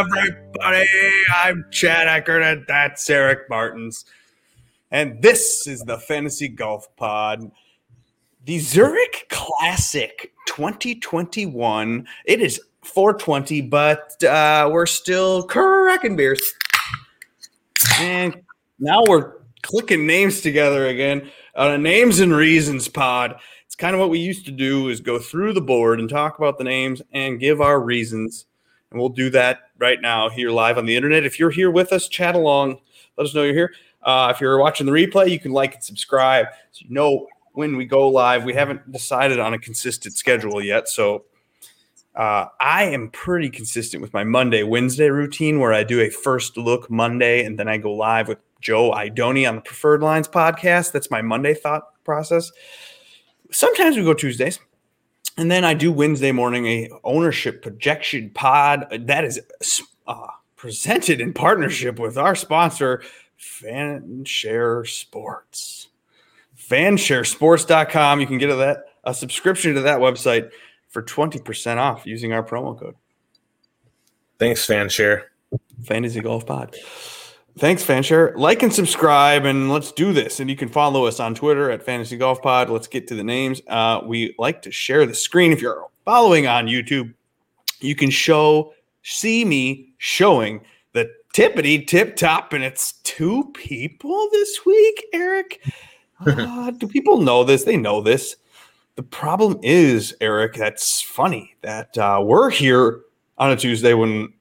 Everybody. I'm Chad Eckert, and that's Eric Martins. And this is the Fantasy Golf Pod. The Zurich Classic 2021. It is 420, but uh, we're still cracking beers. And now we're clicking names together again on a names and reasons pod. It's kind of what we used to do is go through the board and talk about the names and give our reasons. And we'll do that right now here live on the internet. If you're here with us, chat along. Let us know you're here. Uh, if you're watching the replay, you can like and subscribe so you know when we go live. We haven't decided on a consistent schedule yet, so uh, I am pretty consistent with my Monday Wednesday routine where I do a first look Monday and then I go live with Joe Idoni on the Preferred Lines podcast. That's my Monday thought process. Sometimes we go Tuesdays. And then I do Wednesday morning a ownership projection pod that is uh, presented in partnership with our sponsor, Fanshare Sports. Fansharesports.com. You can get a, that a subscription to that website for 20% off using our promo code. Thanks, Fanshare. Fantasy Golf Pod. Thanks, Fanshare. Like and subscribe, and let's do this. And you can follow us on Twitter at Fantasy Golf Pod. Let's get to the names. Uh, we like to share the screen. If you're following on YouTube, you can show see me showing the tippity tip top, and it's two people this week. Eric, uh, do people know this? They know this. The problem is, Eric, that's funny that uh, we're here on a Tuesday when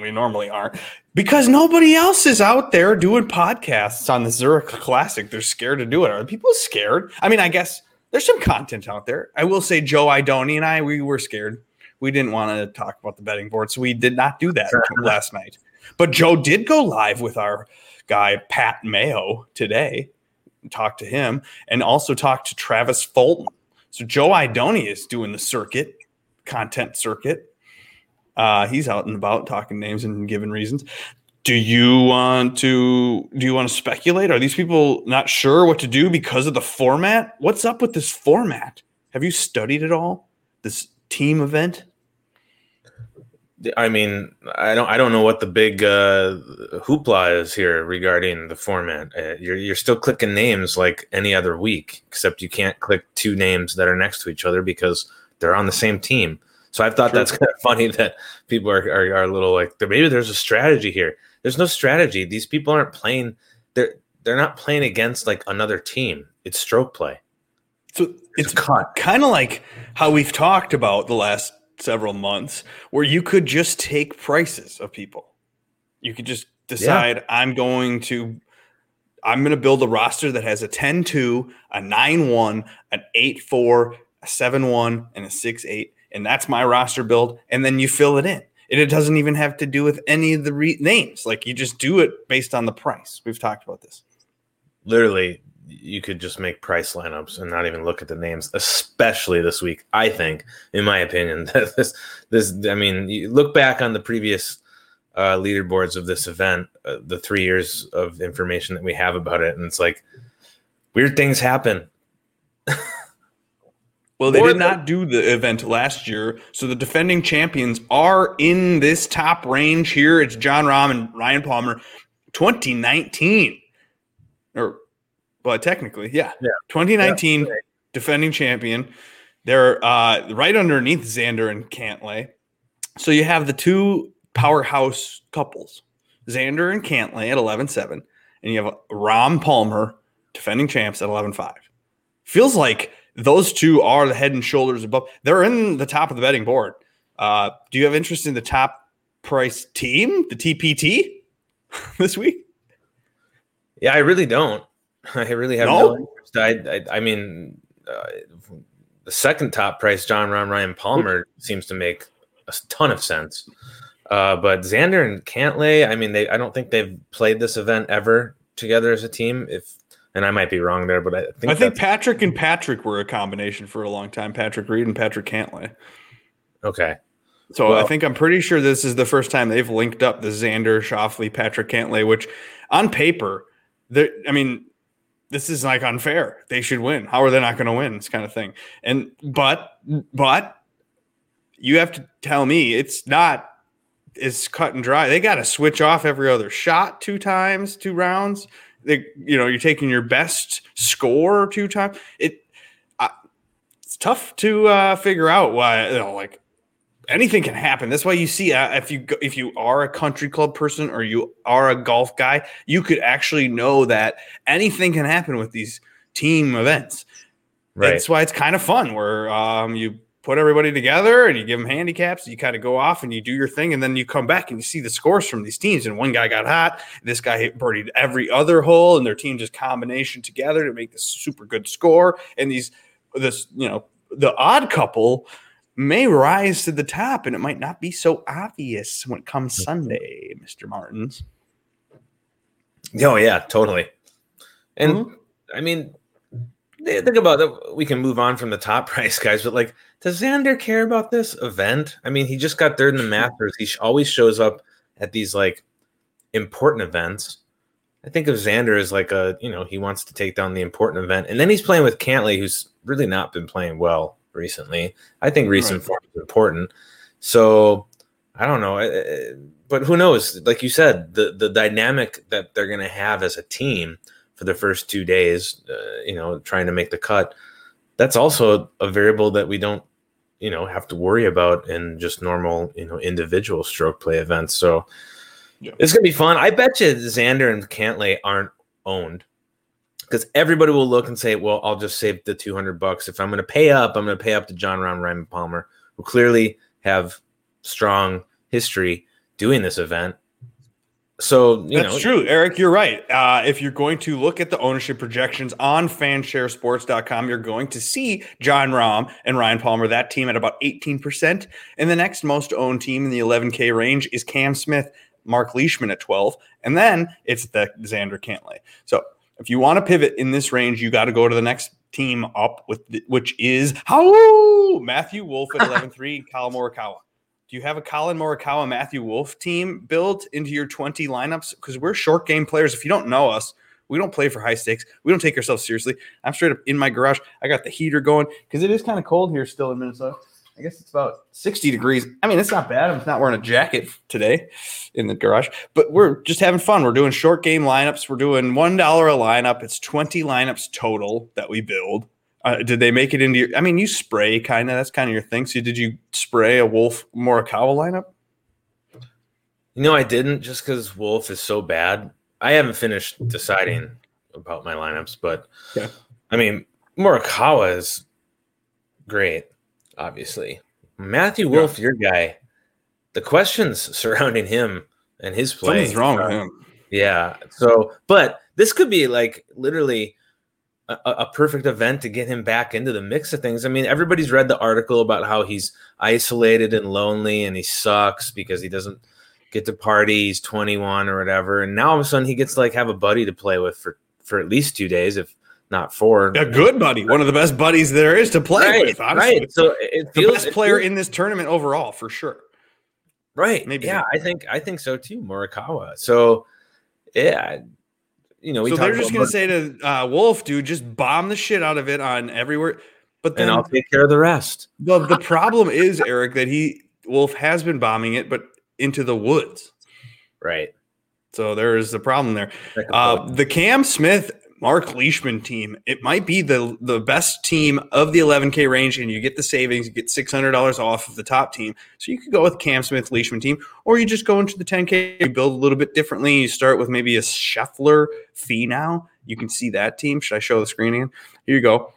we normally aren't because nobody else is out there doing podcasts on the Zurich Classic. They're scared to do it. Are people scared? I mean, I guess there's some content out there. I will say Joe Idoni and I, we were scared. We didn't want to talk about the betting board, so we did not do that last night. But Joe did go live with our guy Pat Mayo today, talk to him, and also talk to Travis Fulton. So Joe Idoni is doing the circuit, content circuit. Uh, he's out and about talking names and giving reasons. Do you want to do you want to speculate? Are these people not sure what to do because of the format? What's up with this format? Have you studied it all? This team event? I mean, I don't, I don't know what the big uh, hoopla is here regarding the format. Uh, you're, you're still clicking names like any other week, except you can't click two names that are next to each other because they're on the same team. So I thought that's kind of funny that people are, are, are a little like maybe there's a strategy here. There's no strategy. These people aren't playing. They're they're not playing against like another team. It's stroke play. So it's, it's kind of like how we've talked about the last several months, where you could just take prices of people. You could just decide yeah. I'm going to I'm going to build a roster that has a 10-2, a 9-1, an 8-4, a 7-1, and a 6-8 and that's my roster build. And then you fill it in. And it doesn't even have to do with any of the re- names. Like you just do it based on the price. We've talked about this. Literally, you could just make price lineups and not even look at the names, especially this week. I think, in my opinion, that this, this, I mean, you look back on the previous uh, leaderboards of this event, uh, the three years of information that we have about it, and it's like weird things happen. Well, they did not do the event last year, so the defending champions are in this top range here. It's Jon Rahm and Ryan Palmer, 2019, or but technically, yeah, yeah. 2019 yeah. defending champion. They're uh, right underneath Xander and Cantlay. So you have the two powerhouse couples, Xander and Cantlay at 11-7, and you have Rahm Palmer, defending champs at 11-5. Feels like those two are the head and shoulders above. They're in the top of the betting board. Uh, do you have interest in the top price team, the TPT, this week? Yeah, I really don't. I really have no, no interest. I, I, I mean, uh, the second top price, Jon Rahm Ryan Palmer, seems to make a ton of sense. Uh, but Xander and Cantlay, I mean, they I don't think they've played this event ever together as a team. If and I might be wrong there, but I think I think Patrick and Patrick were a combination for a long time. Patrick Reed and Patrick Cantlay. Okay. So well, I think I'm pretty sure this is the first time they've linked up the Xander Schauffele Patrick Cantlay, which on paper, I mean, this is like unfair. They should win. How are they not going to win? This kind of thing. And but but you have to tell me it's not as cut and dry. They got to switch off every other shot two times, two rounds. They, you know, you're taking your best score two times. It, I, it's tough to uh, figure out why. You know, like anything can happen. That's why you see uh, if you if you are a country club person or you are a golf guy, you could actually know that anything can happen with these team events. Right. That's why it's kind of fun where um, you put everybody together and you give them handicaps. You kind of go off and you do your thing, and then you come back and you see the scores from these teams. And one guy got hot, this guy hit birdied every other hole, and their team just combination together to make this super good score. And these this you know the odd couple may rise to the top, and it might not be so obvious when it comes. Sunday, Mister Martins. Oh yeah, totally. And mm-hmm. I mean, think about that. We can move on from the top price guys, but like, does Xander care about this event? I mean, he just got third in the Masters. He always shows up at these like important events. I think of Xander as like a, you know, he wants to take down the important event, and then he's playing with Cantlay, who's really not been playing well recently. I think recent right. form is important. So I don't know, but who knows? Like you said, the the dynamic that they're going to have as a team for the first two days, uh, you know, trying to make the cut. That's also a variable that we don't, you know, have to worry about in just normal, you know, individual stroke play events. So yeah. it's gonna be fun. I bet you Xander and Cantlay aren't owned because everybody will look and say, "Well, I'll just save the two hundred bucks. If I'm going to pay up, I'm going to pay up to Jon Rahm, Ryan Palmer, who clearly have strong history doing this event." So you that's know, true, Eric. You're right. Uh, if you're going to look at the ownership projections on FanshareSports.com, you're going to see Jon Rahm and Ryan Palmer. That team at about 18 percent, and the next most owned team in the 11K range is Cam Smith, Mark Leishman at 12, and then it's the Xander Cantlay. So if you want to pivot in this range, you got to go to the next team up with the, which is how Matthew Wolff at 11-3, Collin Morikawa. Do you have a Collin Morikawa, Matthew Wolff team built into your 20 lineups? Because we're short game players. If you don't know us, we don't play for high stakes. We don't take ourselves seriously. I'm straight up in my garage. I got the heater going because it is kind of cold here still in Minnesota. I guess it's about 60 degrees. I mean, it's not bad. I'm not wearing a jacket today in the garage, but we're just having fun. We're doing short game lineups. We're doing $1 a lineup. It's 20 lineups total that we build. Uh, did they make it into your? I mean, you spray kind of. That's kind of your thing. So, did you spray a Wolff Morikawa lineup? You know, I didn't just because Wolff is so bad. I haven't finished deciding about my lineups, but yeah. I mean, Morikawa is great obviously. Matthew Wolff, yeah. your guy. The questions surrounding him and his play. Something's wrong with him. Yeah. So, but this could be like literally a, a, perfect event to get him back into the mix of things. I mean, everybody's read the article about how he's isolated and lonely and he sucks because he doesn't get to party. He's 21 or whatever. And now all of a sudden he gets to like have a buddy to play with for, for at least two days, if not four. A good buddy, one of the best buddies there is to play right, with. Honestly. Right. So it feels the best player feels, in this tournament overall for sure. Right. Maybe. Yeah, I think I think so too, Morikawa. So yeah, you know, so they're just gonna say to uh, Wolff, dude, just bomb the shit out of it on everywhere. But then and I'll take care of the rest. The the problem is Eric that he Wolff has been bombing it, but into the woods. Right. So there is the problem there. Uh, the Cam Smith Mark Leishman team. It might be the the best team of the 11K range, and you get the savings. You get six hundred dollars off of the top team. So you could go with Cam Smith Leishman team, or you just go into the 10K. You build a little bit differently. You start with maybe a Scheffler Finau. You can see that team. Should I show the screen again? Here you go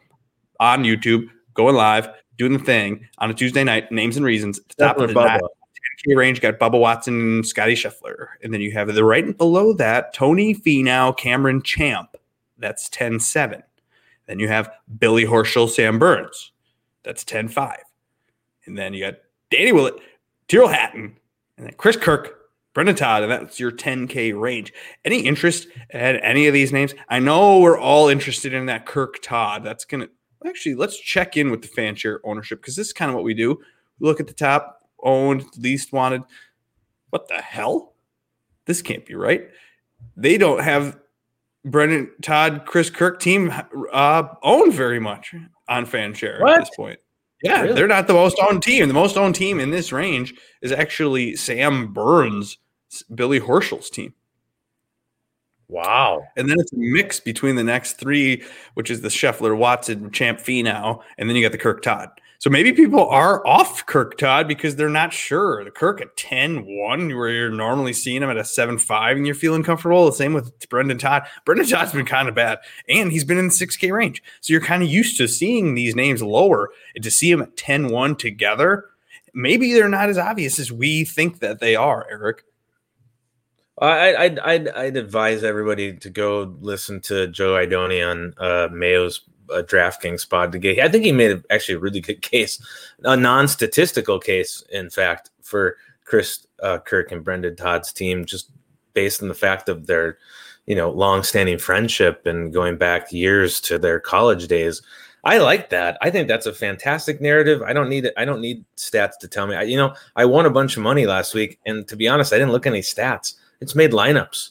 on YouTube, going live, doing the thing on a Tuesday night. Names and reasons. At the top of the 10K range, got Bubba Watson, Scotty Scheffler, and then you have the right below that Tony Finau, Cameron Champ. That's 10 7. Then you have Billy Horschel, Sam Burns. That's 10 5. And then you got Danny Willett, Tyrrell Hatton, and then Chris Kirk, Brendon Todd, and that's your 10K range. Any interest at any of these names? I know we're all interested in that Kirk Todd. That's going to actually, let's check in with the fan share ownership because this is kind of what we do. We look at the top owned, least wanted. What the hell? This can't be right. They don't have Brendon Todd, Chris Kirk team uh, own very much on fan share what? at this point. Yeah, Really? they're not the most owned team. The most owned team in this range is actually Sam Burns, Billy Horschel's team. Wow. And then it's a mix between the next three, which is the Scheffler, Watson, Champ Finau, and then you got the Kirk Todd. So maybe people are off Kirk Todd because they're not sure. The Kirk at 10 1, where you're normally seeing him at a 7 5 and you're feeling comfortable. The same with Brendon Todd. Brendon Todd's been kind of bad and he's been in the 6K range. So you're kind of used to seeing these names lower and to see them at 10 1 together. Maybe they're not as obvious as we think that they are, Eric. I, I'd, I'd, I'd advise everybody to go listen to Joe Idoni on uh, Mayo's uh, DraftKings pod to get. I think he made a, actually a really good case, a non-statistical case, in fact, for Chris uh, Kirk and Brendon Todd's team, just based on the fact of their, you know, long-standing friendship and going back years to their college days. I like that. I think that's a fantastic narrative. I don't need it. I don't need stats to tell me. I, you know, I won a bunch of money last week, and to be honest, I didn't look at any stats. It's made lineups,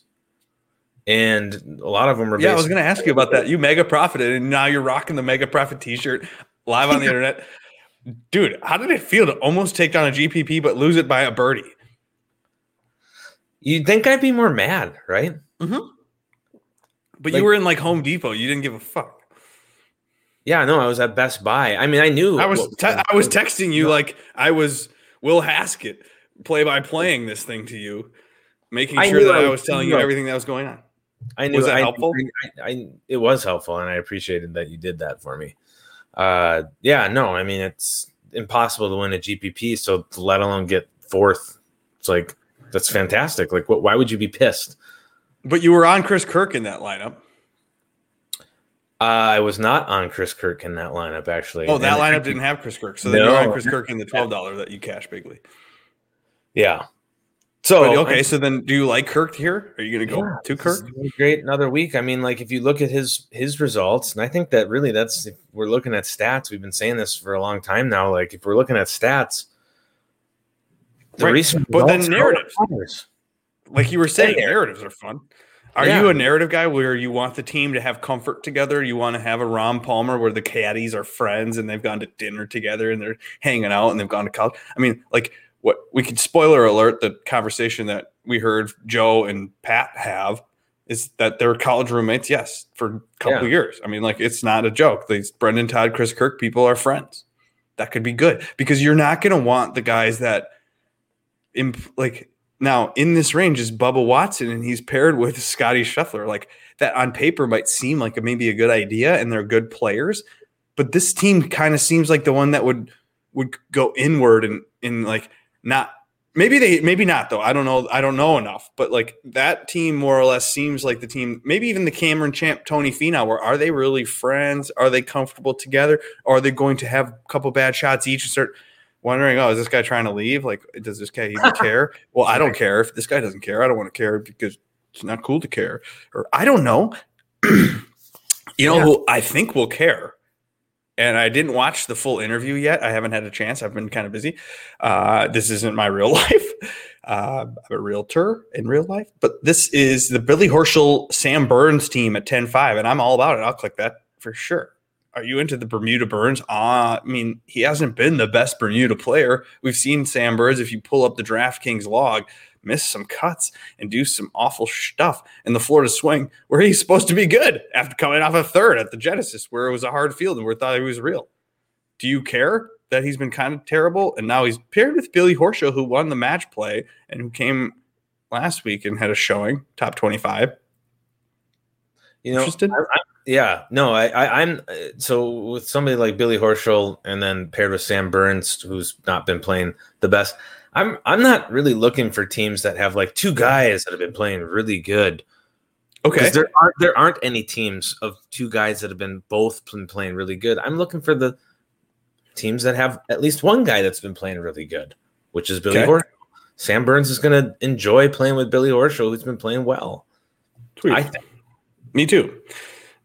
and a lot of them are. Yeah, I was going to ask you about that. You mega profited, and now you're rocking the mega profit T-shirt live on the internet, dude. How did it feel to almost take down a GPP but lose it by a birdie? You'd think I'd be more mad, right? Mm-hmm. But Like- you were in like Home Depot. You didn't give a fuck. Yeah, no, I was at Best Buy. I mean, I knew I was te- I was texting you like I was Will Haskett play by playing this thing to you, making I sure that I I was- was telling you everything that was going on. I knew Was that I, helpful? I, I, it was helpful, and I appreciated that you did that for me. Uh, yeah, no, I mean it's impossible to win a GPP, so let alone get fourth. It's like that's fantastic. Like, what? Why would you be pissed? But you were on Chris Kirk in that lineup. Uh, I was not on Chris Kirk in that lineup actually. Oh, that And- lineup didn't have Chris Kirk. So then you're on Chris Kirk in the twelve dollar that you cash bigly. Yeah. So But, okay, so then do you like Kirk here? Are you going to go Yeah, to Kirk? great another week. I mean, like if you look at his his results, and I think that really that's if we're looking at stats. We've been saying this for a long time now. Like if we're looking at stats, the Right, recent but then narratives. Like you were saying, Yeah. narratives are fun. Are Yeah. you a narrative guy where you want the team to have comfort together? You want to have a Rahm Palmer where the caddies are friends and they've gone to dinner together and they're hanging out and they've gone to college. I mean, like what we could spoiler alert the conversation that we heard Joe and Pat have is that they're college roommates, yes, for a couple Yeah. years. I mean, like it's not a joke. These Brendon Todd, Chris Kirk people are friends. That could be good because you're not going to want the guys that imp- like now in this range is Bubba Watson and he's paired with Scotty Scheffler. Like that on paper might seem like a, maybe a good idea and they're good players, but this team kind of seems like the one that would would go inward and in like not maybe they maybe not though. I don't know. I don't know enough, but like that team more or less seems like the team. Maybe even the Cameron Champ, Tony Finau. Where are they really friends? Are they comfortable together? Are they going to have a couple bad shots each and start? wondering, oh, is this guy trying to leave? Like, does this guy even care? Well, I don't care. If this guy doesn't care, I don't want to care because it's not cool to care. Or I don't know. you know Yeah. who I think will care? And I didn't watch the full interview yet. I haven't had a chance. I've been kind of busy. Uh, this isn't my real life. Uh, I'm a realtor in real life, but this is the Billy Horschel Sam Burns team at 10 5, and I'm all about it. I'll click that for sure. Are you into the Bermuda Burns? Uh, I mean, he hasn't been the best Bermuda player. We've seen Sam Burns, if you pull up the DraftKings log, miss some cuts and do some awful stuff in the Florida swing where he's supposed to be good after coming off a third at the Genesis where it was a hard field and we thought he was real. Do you care that he's been kind of terrible? And now he's paired with Billy Horschel, who won the match play and who came last week and had a showing, top 25. You know, Interested? I, I, yeah, no, I, I, I'm uh, so with somebody like Billy Horschel, and then paired with Sam Burns, who's not been playing the best. I'm I'm not really looking for teams that have like two guys that have been playing really good. Okay. There aren't there aren't any teams of two guys that have been both been playing really good. I'm looking for the teams that have at least one guy that's been playing really good, which is Billy Okay. Horschel. Sam Burns is going to enjoy playing with Billy Horschel, who's been playing well. Sweet. I think. Me too.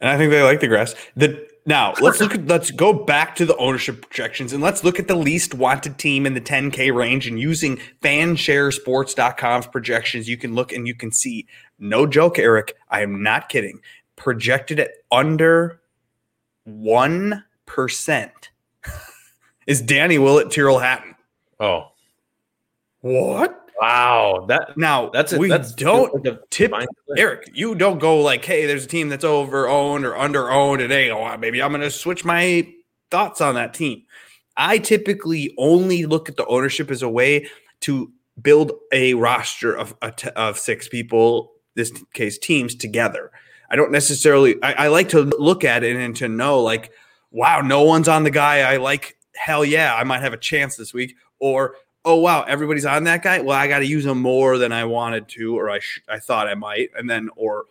And I think they like the grass. The now let's look at let's go back to the ownership projections and let's look at the least wanted team in the 10K range and using fansharesports.com's projections, you can look and you can see no joke, Eric. I am not kidding. Projected at under one percent is Danny Willett, Tyrrell Hatton. Oh, What? Wow! That Now that's a, we that's don't tip. Eric. You don't go like, hey, there's a team that's over owned or under owned, and hey, oh, maybe I'm going to switch my thoughts on that team. I typically only look at the ownership as a way to build a roster of a t- of six people, this case teams together. I don't necessarily. I, I like to look at it and to know like, wow, no one's on the guy I like. Hell yeah, I might have a chance this week. Or oh wow, everybody's on that guy. Well, I got to use him more than I wanted to, or I sh- I thought I might, and then or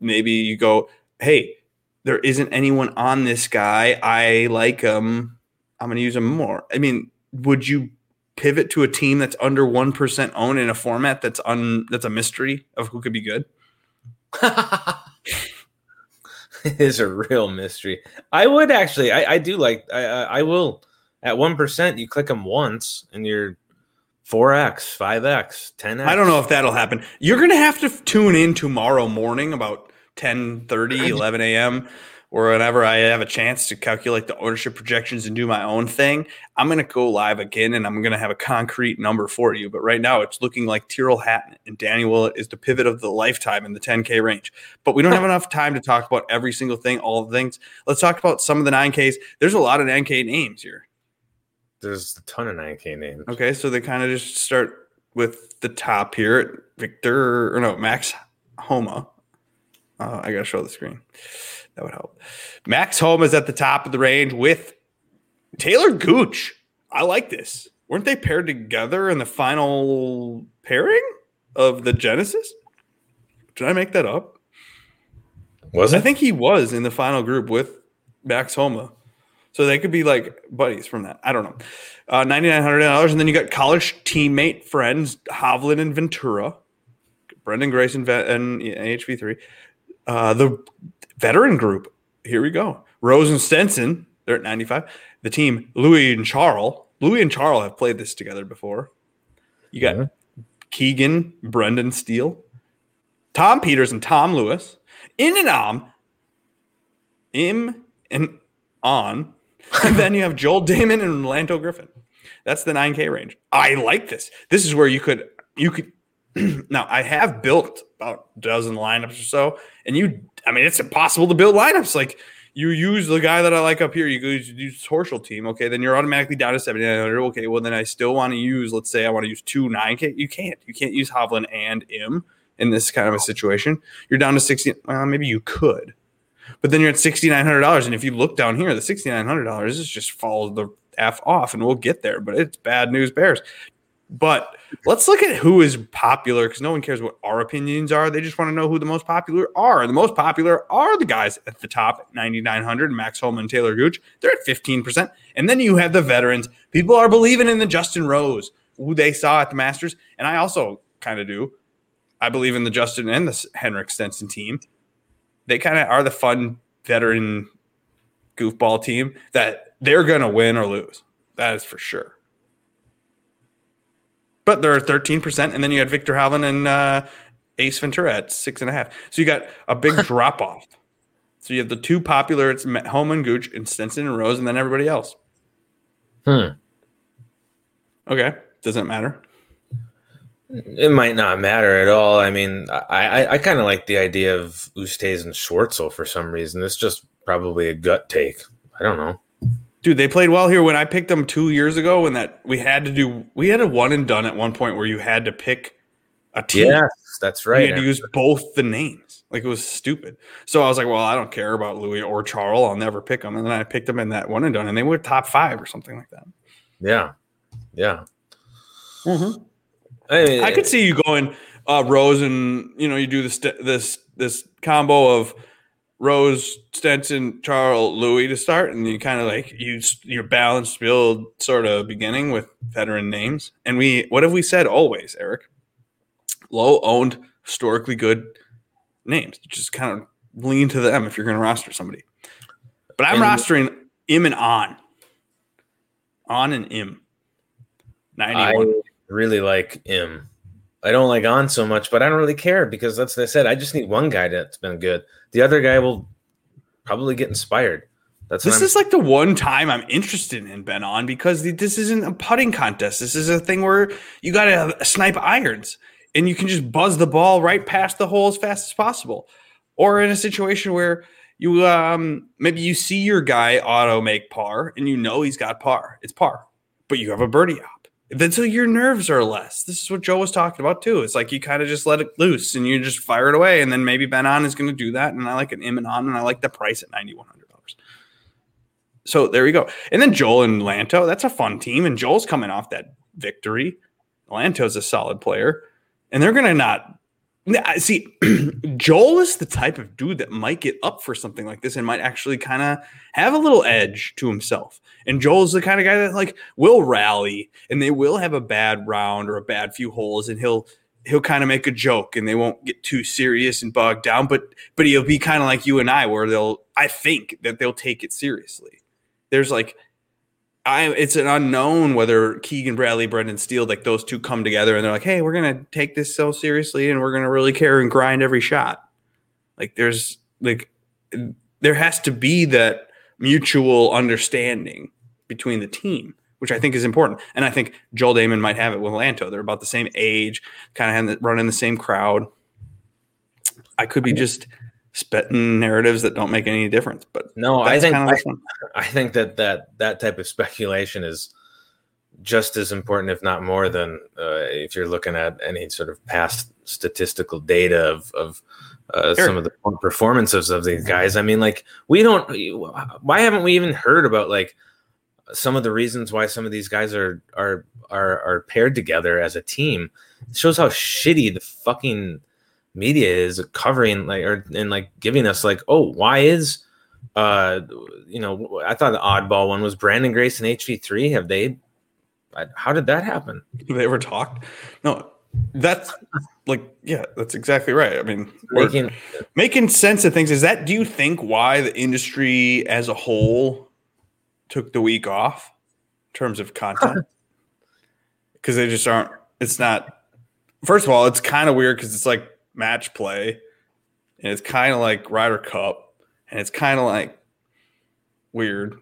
maybe you go, hey, there isn't anyone on this guy. I like him. I'm going to use him more. I mean, would you pivot to a team that's under one percent owned in a format that's un that's a mystery of who could be good? it is a real mystery. I would actually. I, I do like. I, I I will. At one percent, you click them once, and you're four x, five x, ten x. I don't know if that'll happen. You're going to have to tune in tomorrow morning about 10 30, 11 a.m. or whenever I have a chance to calculate the ownership projections and do my own thing. I'm going to go live again and I'm going to have a concrete number for you. But right now, it's looking like Tyrrell Hatton and Danny Willett is the pivot of the lifetime in the 10K range. But we don't have enough time to talk about every single thing, all the things. Let's talk about some of the 9Ks. There's a lot of 9K names here. There's a ton of nine K names. Okay, so they kind of just start with the top here. Victor or no, Max Homa. Uh, I gotta show the screen. That would help. Max Homa is at the top of the range with Taylor Gooch. I like this. Weren't they paired together in the final pairing of the Genesis? Did I make that up? Was I think he was in the final group with Max Homa. So they could be like buddies from that. I don't know. Uh, $9,900. And then you got college teammate friends, Hovland and Ventura, Branden Grace and, vet, and HV3. Uh, the veteran group, here we go. Rose and Stenson, they're at 95. The team, Louis and Charles. Louis and Charles have played this together before. You got Yeah. Keegan, Brendan Steele, Tom Pieters, and Tom Lewis. In and on, im and on. Then you have Joel Dahmen and Lanto Griffin. That's the 9K range. I like this. This is where you could you could now I have built about a dozen lineups or so, and you I mean it's impossible to build lineups. Like you use the guy that I like up here, you use, use Horschel team, okay, then you're automatically down to 7900. Okay, well then I still want to use, let's say I want to use two 9K. You can't. You can't use Hovland and Im in this kind of a situation. You're down to 60. Well, maybe you could. But then you're at sixty nine hundred dollars, and if you look down here, the sixty nine hundred dollars is just falls the f off, and we'll get there. But it's bad news bears. But let's look at who is popular because no one cares what our opinions are. They just want to know who the most popular are. And the most popular are the guys at the top at 9,900, Max Homa, Taylor Gooch. They're at 15%. And then you have the veterans. People are believing in the Justin Rose, who they saw at the Masters. And I also kind of do. I believe in the Justin and the Henrik Stenson team. They kind of are the fun veteran goofball team that they're going to win or lose. That is for sure. But they're 13%. And then you had Viktor Hovland and uh, Ace Ventura at six and a half. So you got a big drop off. So you have the two popular, it's Homa, Gooch, and Stenson and Rose, and then everybody else. Hmm. Okay. Doesn't matter. It might not matter at all. I mean, I I, I kind of like the idea of Oosthuizen and Schwartzel for some reason. It's just probably a gut take. I don't know. Dude, they played well here when I picked them two years ago. When that we had to do, we had a one and done at one point where you had to pick a team. Yes, that's right. You had to use both the names. Like it was stupid. So I was like, well, I don't care about Louis or Charles. I'll never pick them. And then I picked them in that one and done, and they were top five or something like that. yeah, yeah. Mm-hmm. I, mean, I could see you going uh, Rose and you know you do this this this combo of Rose, Stenson, Charles, Louis to start, and you kind of like you your balanced build sort of beginning with veteran names. And we what have we said always, Eric? Low owned, historically good names. Just kind of lean to them if you're going to roster somebody. But I'm And- rostering im and on, on and im. I Ninety-one. Really like him. I don't like on so much, but I don't really care because that's what I said. I just need one guy that's been good. The other guy will probably get inspired. That's this is like the one time I'm interested in Ben An because this isn't a putting contest. This is a thing where you got to snipe irons and you can just buzz the ball right past the hole as fast as possible. Or in a situation where you um maybe you see your guy auto make par and you know he's got par. It's par, but you have a birdie op. Then so your nerves are less. This is what Joe was talking about too. It's like you kind of just let it loose and you just fire it away. And then maybe Ben An is going to do that. And I like an Im An and I like the price at ninety one hundred. dollars. So there we go. And then Joel and Lanto, that's a fun team. And Joel's coming off that victory. Lanto's a solid player. And they're going to not see Joel is the type of dude that might get up for something like this and might actually kind of have a little edge to himself. And Joel's the kind of guy that like will rally and they will have a bad round or a bad few holes and he'll he'll kind of make a joke and they won't get too serious and bogged down but but he'll be kind of like you and I where they'll I think that they'll take it seriously there's like I it's an unknown whether Keegan Bradley, Brendan Steele, like those two come together and they're like, hey, we're gonna take this so seriously and we're gonna really care and grind every shot. Like there's like there has to be that mutual understanding between the team, which I think is important. And I think Joel Dahmen might have it with Lanto. They're about the same age, kind of running the same crowd. I could be just spitting narratives that don't make any difference. But no, I think I, I, think that that that type of speculation is just as important, if not more, than uh, if you're looking at any sort of past statistical data of of uh, sure. some of the performances of these guys. I mean, like we don't. Why haven't we even heard about like some of the reasons why some of these guys are are are are paired together as a team? It shows how shitty the fucking media is covering like or and like giving us like oh why is uh you know i thought the oddball one was branden grace and hv3 have they how did that happen? They ever talked? No that's like yeah that's exactly right. I mean making making sense of things. Is that do you think why the industry as a whole took the week off in terms of content? Because they just aren't it's not first of all it's kind of weird because it's like match play, and it's kind of like Ryder Cup, and it's kind of like weird.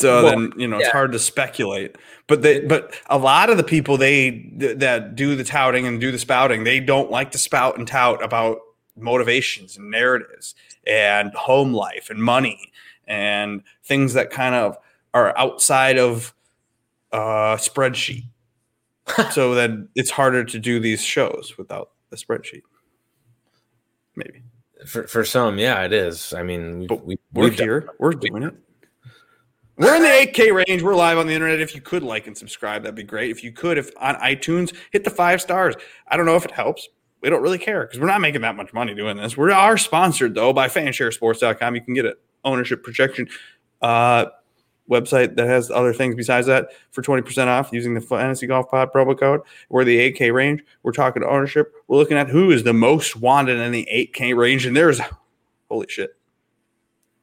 So well, then you know yeah. it's hard to speculate. But they, but a lot of the people they that do the touting and do the spouting, they don't like to spout and tout about motivations and narratives and home life and money and things that kind of are outside of uh, spreadsheet. so then it's harder to do these shows without the spreadsheet. Maybe for for some, yeah, it is. I mean, but we, we're here, done, we're doing it. We're in the 8K range. We're live on the internet. If you could like and subscribe, that'd be great. If you could, if on iTunes, hit the five stars. I don't know if it helps. We don't really care because we're not making that much money doing this. We are sponsored though by fansharesports.com. You can get it ownership projection. Uh, website that has other things besides that for 20% off using the Fantasy Golf Pod promo code. We're the 8K range. We're talking ownership. We're looking at who is the most wanted in the 8K range. And there's, holy shit,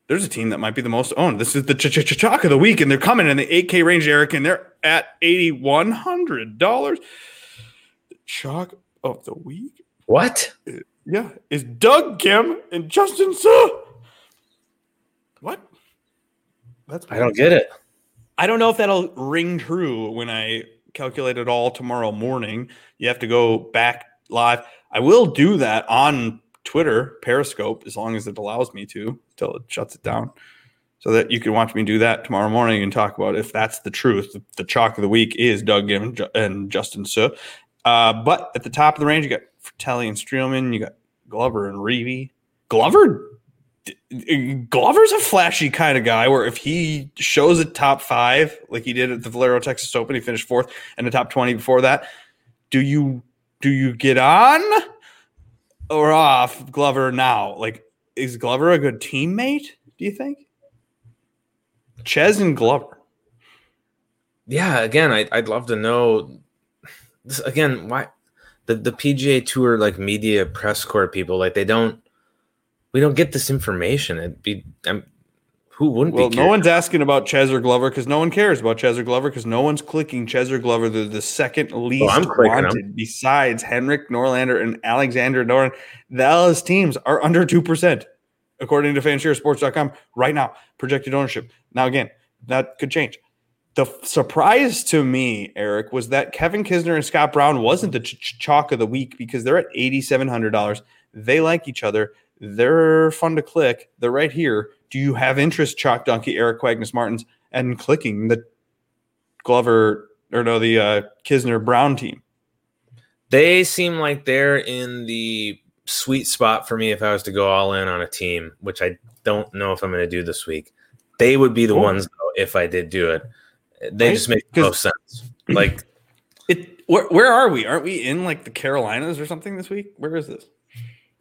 there's a team that might be the most owned. This is the chalk of the week, and they're coming in the 8K range, Eric, and they're at $8,100. The chalk of the week? What? Yeah, is Doug Ghim and Justin Suh. What? That's I don't get it. I don't know if that'll ring true when I calculate it all tomorrow morning. You have to go back live. I will do that on Twitter, Periscope, as long as it allows me to, until it shuts it down. So that you can watch me do that tomorrow morning and talk about if that's the truth. The, the chalk of the week is Doug Ghim and Justin Suh. Uh, but at the top of the range, you got Frittelli and Streelman, you got Glover and Reavie. Glover Glover's a flashy kind of guy where if he shows a top five, like he did at the Valero Texas Open, he finished fourth and the top 20 before that. Do you do you get on or off Glover now? Like, is Glover a good teammate, do you think? Chez and Glover. Yeah, again, I, would love to know this again, why the, the PGA tour like media press corps people, like they don't we don't get this information. It'd be um, who wouldn't well, be? no one's asking about Chez or Glover because no one cares about Chez or Glover because no one's clicking Chez or Glover. They're the second least oh, wanted besides Henrik Norlander and Alexander Noren. The LS teams are under two percent. according to fansharesports.com right now. Projected ownership. Now, again, that could change. The f- surprise to me, Eric, was that Kevin Kisner and Scott Brown wasn't the ch- ch- chalk of the week because they're at $8,700. They like each other. They're fun to click. They're right here. Do you have interest, Chalk Donkey, Eric Quagnus Martins, and clicking the Glover or no, the uh, Kisner Brown team? They seem like they're in the sweet spot for me if I was to go all in on a team, which I don't know if I'm going to do this week. They would be the Cool. ones though, if I did do it. They Right? just make no sense. Like It where, where are we? Aren't we in like the Carolinas or something this week? Where is this?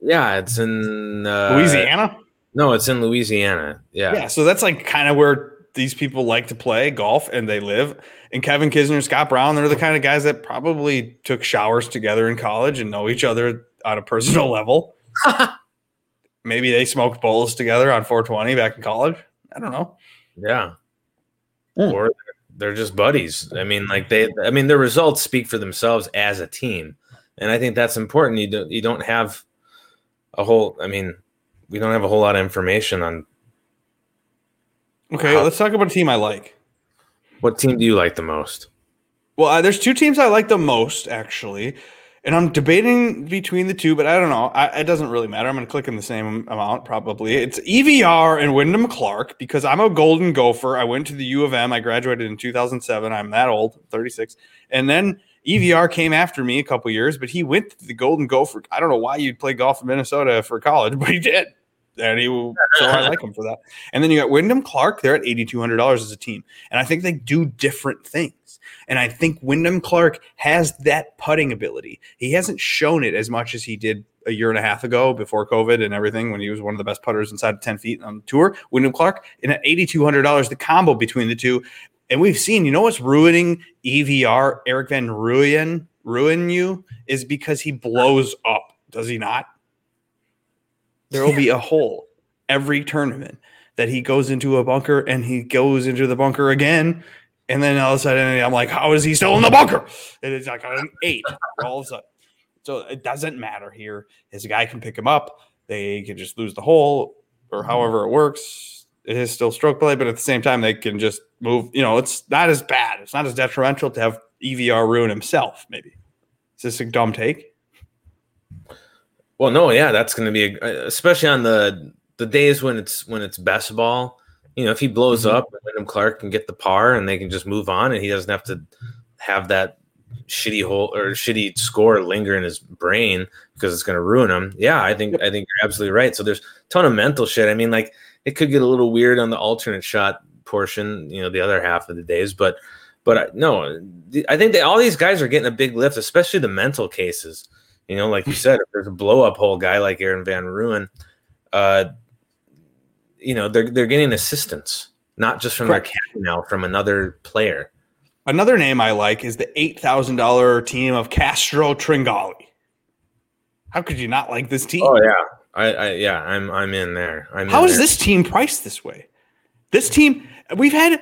Yeah, it's in uh, Louisiana? No, it's in Louisiana. Yeah. Yeah, so that's like kind of where these people like to play golf and they live. And Kevin Kisner, Scott Brown, they're the kind of guys that probably took showers together in college and know each other on a personal level. Maybe they smoked bowls together on 420 back in college. I don't know. Yeah. Mm. Or they're just buddies. I mean, like they I mean their results speak for themselves as a team. And I think that's important. You don't you don't have a whole I mean, we don't have a whole lot of information on Okay, Wow. let's talk about a team I like. what team do you like the most? Well, uh, there's two teams I like the most, actually. And I'm debating between the two, but I don't know. I, it doesn't really matter. I'm going to click in the same amount, probably. It's EVR and Wyndham Clark because I'm a Golden Gopher. I went to the U of M. I graduated in 2007. I'm that old, 36. And then EVR came after me a couple years, but he went to the Golden Gopher. I don't know why you'd play golf in Minnesota for college, but he did. And he, so I like him for that. And then you got Wyndham Clark. They're at $8,200 as a team. And I think they do different things. And I think Wyndham Clark has that putting ability. He hasn't shown it as much as he did a year and a half ago before COVID and everything when he was one of the best putters inside of 10 feet on the tour. Wyndham Clark, and at $8,200, the combo between the two. And we've seen, you know what's ruining EVR, Eric Van Ruin, ruin you, is because he blows up, does he not? There will be a hole every tournament that he goes into a bunker and he goes into the bunker again. And then all of a sudden, I'm like, how is he still in the bunker? And it's like an eight all of a sudden. So it doesn't matter here. His guy can pick him up. They can just lose the hole or however it works. It is still stroke play, but at the same time, they can just move. You know, it's not as bad. It's not as detrimental to have EVR ruin himself, maybe. Is this a dumb take? Well, no, yeah, that's going to be a, especially on the the days when it's when it's best ball. You know, if he blows Mhm. up, Wyndham Clark can get the par, and they can just move on, and he doesn't have to have that shitty hole or shitty score linger in his brain because it's going to ruin him. Yeah, I think I think you're absolutely right. So there's a ton of mental shit. I mean, like it could get a little weird on the alternate shot portion, you know, the other half of the days, but but I- no, I think that all these guys are getting a big lift, especially the mental cases. You know, like you said, if there's a blow up hole guy like Aaron Van Ruin, uh, you know, they're they're getting assistance, not just from Correct. their captain now, from another player. Another name I like is the $8,000 team of Castro Tringali. How could you not like this team? Oh yeah, I, I yeah, I'm I'm in there. I'm How in is there. this team priced this way? This team, we've had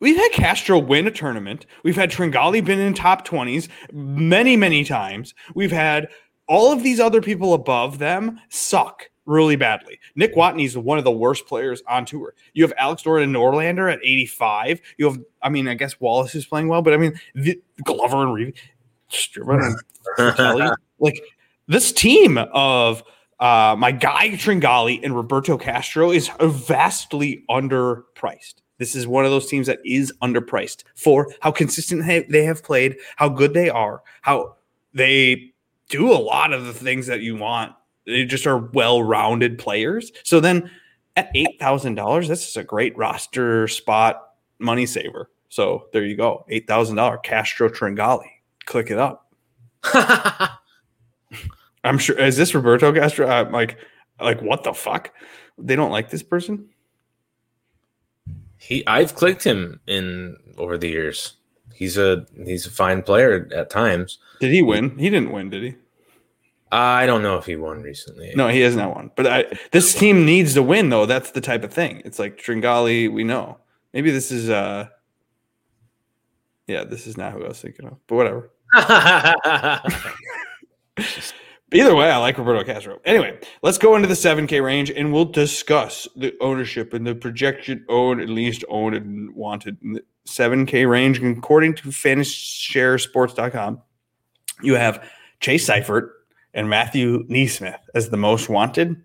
we've had Castro win a tournament. We've had Tringali been in top 20s many, many times. We've had all of these other people above them suck really badly. Nick Watney's one of the worst players on tour. You have Alex Doran and Norlander at 85. You have, I mean, I guess Wallace is playing well, but I mean, the, Glover and Reeve, and Kelly. Like this team of uh, my guy Tringali and Roberto Castro is vastly underpriced. This is one of those teams that is underpriced for how consistent they- have played, how good they are, how they do a lot of the things that you want. They just are well-rounded players. So then at eight thousand dollars, this is a great roster spot money saver. So there you go, eight thousand dollar Castro Tringali. Click it up. I'm sure. Is this Roberto Castro? I'm like, like what the fuck? They don't like this person. he I've clicked him in over the years. He's a he's a fine player at times. Did he win? He didn't win, did he? I don't know if he won recently. No, he has not won. But I, this team needs to win, though. That's the type of thing. It's like Tringali. We know. Maybe this is. uh Yeah, this is not who I was thinking of. But whatever. Either way, I like Roberto Castro. Anyway, let's go into the 7K range and we'll discuss the ownership and the projection owned, at least owned and wanted in the 7K range. And according to FantasyShareSports.com, you have Chase Seiffert and Matthew NeSmith as the most wanted.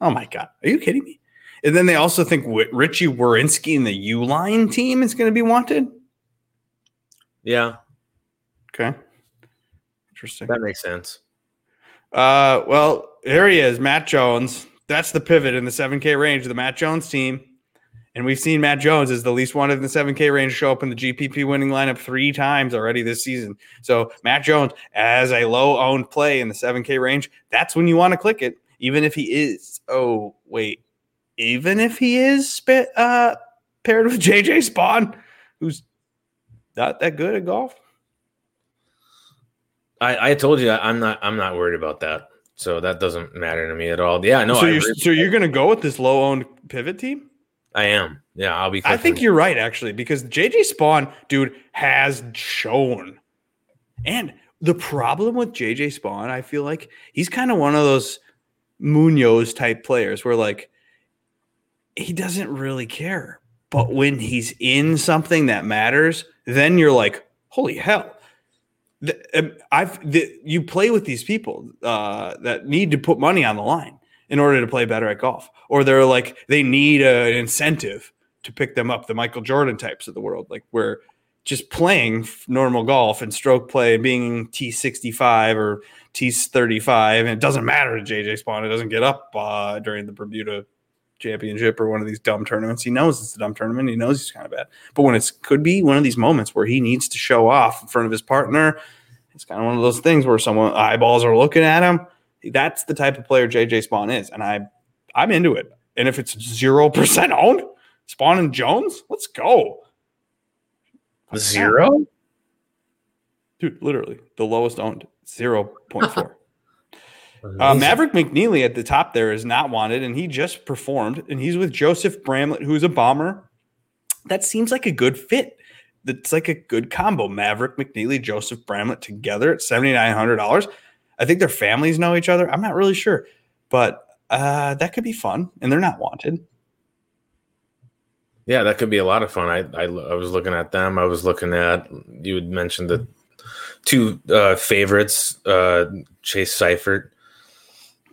Oh my God. Are you kidding me? And then they also think Richie Werenski and the Uihlein team is going to be wanted. Yeah. Okay. Interesting. That makes sense. Uh, well, here he is, Matt Jones. That's the pivot in the 7K range of the Matt Jones team. And we've seen Matt Jones as the least wanted in the 7K range show up in the GPP winning lineup three times already this season. So, Matt Jones, as a low owned play in the 7K range, that's when you want to click it, even if he is. Oh, wait. Even if he is uh, paired with JJ Spaun, who's not that good at golf. I, I told you I'm not I'm not worried about that. So that doesn't matter to me at all. Yeah, no. So you're so you're gonna go with this low owned pivot team? I am. Yeah, I'll be. I think you're right actually because JJ Spaun, dude, has shown, and the problem with JJ Spaun, I feel like he's kind of one of those Munoz type players where like he doesn't really care, but when he's in something that matters, then you're like, holy hell the, um, I've the, you play with these people uh, that need to put money on the line in order to play better at golf, or they're like they need a, an incentive to pick them up. The Michael Jordan types of the world, like where just playing normal golf and stroke play, being T sixty five or T thirty five, and it doesn't matter to JJ Spaun. It doesn't get up uh, during the Bermuda championship or one of these dumb tournaments. He knows it's a dumb tournament. He knows he's kind of bad. But when it could be one of these moments where he needs to show off in front of his partner, it's kind of one of those things where someone eyeballs are looking at him. That's the type of player JJ Spaun is, and I I'm into it. And if it's zero percent owned, Spaun and Jones, let's go. Zero, dude. Literally the lowest owned, zero point four. Uh, Maverick McNealy at the top there is not wanted, and he just performed, and he's with Joseph Bramlett, who's a bomber. That seems like a good fit. That's like a good combo. Maverick McNealy, Joseph Bramlett together at seventy nine hundred dollars. I think their families know each other. I'm not really sure, but uh, that could be fun, and they're not wanted. Yeah, that could be a lot of fun. I, I, I was looking at them. I was looking at you had mentioned the two uh, favorites, uh, Chase Seiffert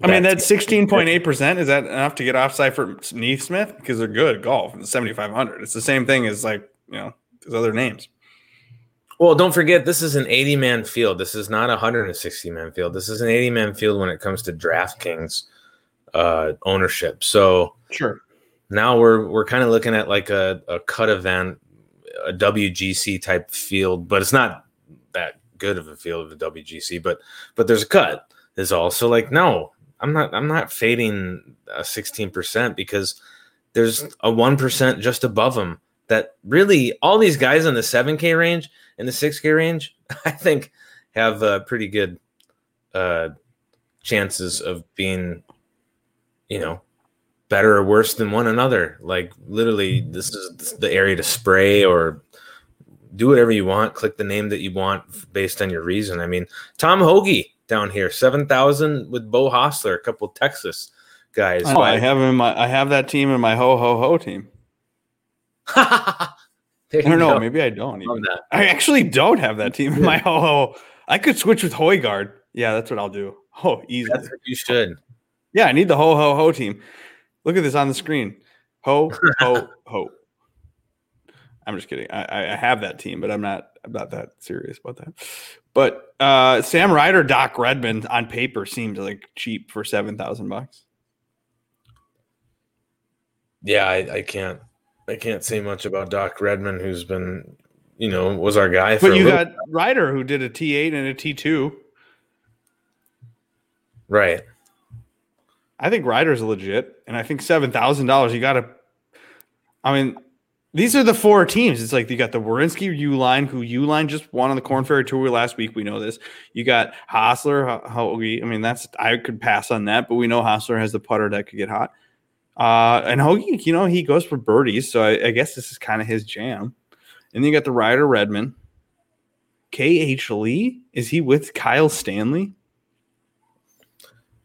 I mean, that's sixteen point eight percent. Is that enough to get off Seiffert NeSmith because they're good golf? Seventy five hundred. It's the same thing as like you know those other names. Well, don't forget this is an eighty man field. This is not a hundred and sixty man field. This is an eighty man field when it comes to DraftKings uh, ownership. So sure. Now we're we're kind of looking at like a, a cut event, a WGC type field, but it's not that good of a field of the WGC. But but there's a cut is also like no I'm not I'm not fading a 16% because there's a 1% just above them that really all these guys in the 7k range and the 6k range I think have uh, pretty good uh, chances of being you know better or worse than one another. Like literally this is the area to spray or do whatever you want click the name that you want based on your reason. I mean tom hoge down here. Seven thousand with Beau Hossler, a couple Texas guys. Oh, I have him. My, I have that team in my ho ho ho team. I don't know. Go. Maybe I don't. Even. I actually don't have that team in my ho ho. I could switch with Højgaard. Yeah, that's what I'll do. Oh, easy. That's what you should. Yeah, I need the ho ho ho team. Look at this on the screen. Ho ho ho. I'm just kidding. I, I have that team, but I'm not. I'm not that serious about that. But uh, Sam Ryder, Doc Redman on paper seemed like cheap for seven thousand bucks. Yeah, I, I, can't. I can't say much about Doc Redman, who's been, you know, was our guy. but you got Ryder, who did a T eight and a T two. Right. I think Ryder's legit, and I think seven thousand dollars. You got to. I mean, these are the four teams. It's like you got the Werenski Uihlein, who Uihlein just won on the Corn Ferry Tour last week. We know this. You got Hossler, Hoge. I mean, that's I could pass on that, but we know Hossler has the putter that could get hot. Uh, and Hoge, you know, he goes for birdies, so I, I guess this is kind of his jam. And then you got the Ryder Redman. KH Lee, is he with Kyle Stanley?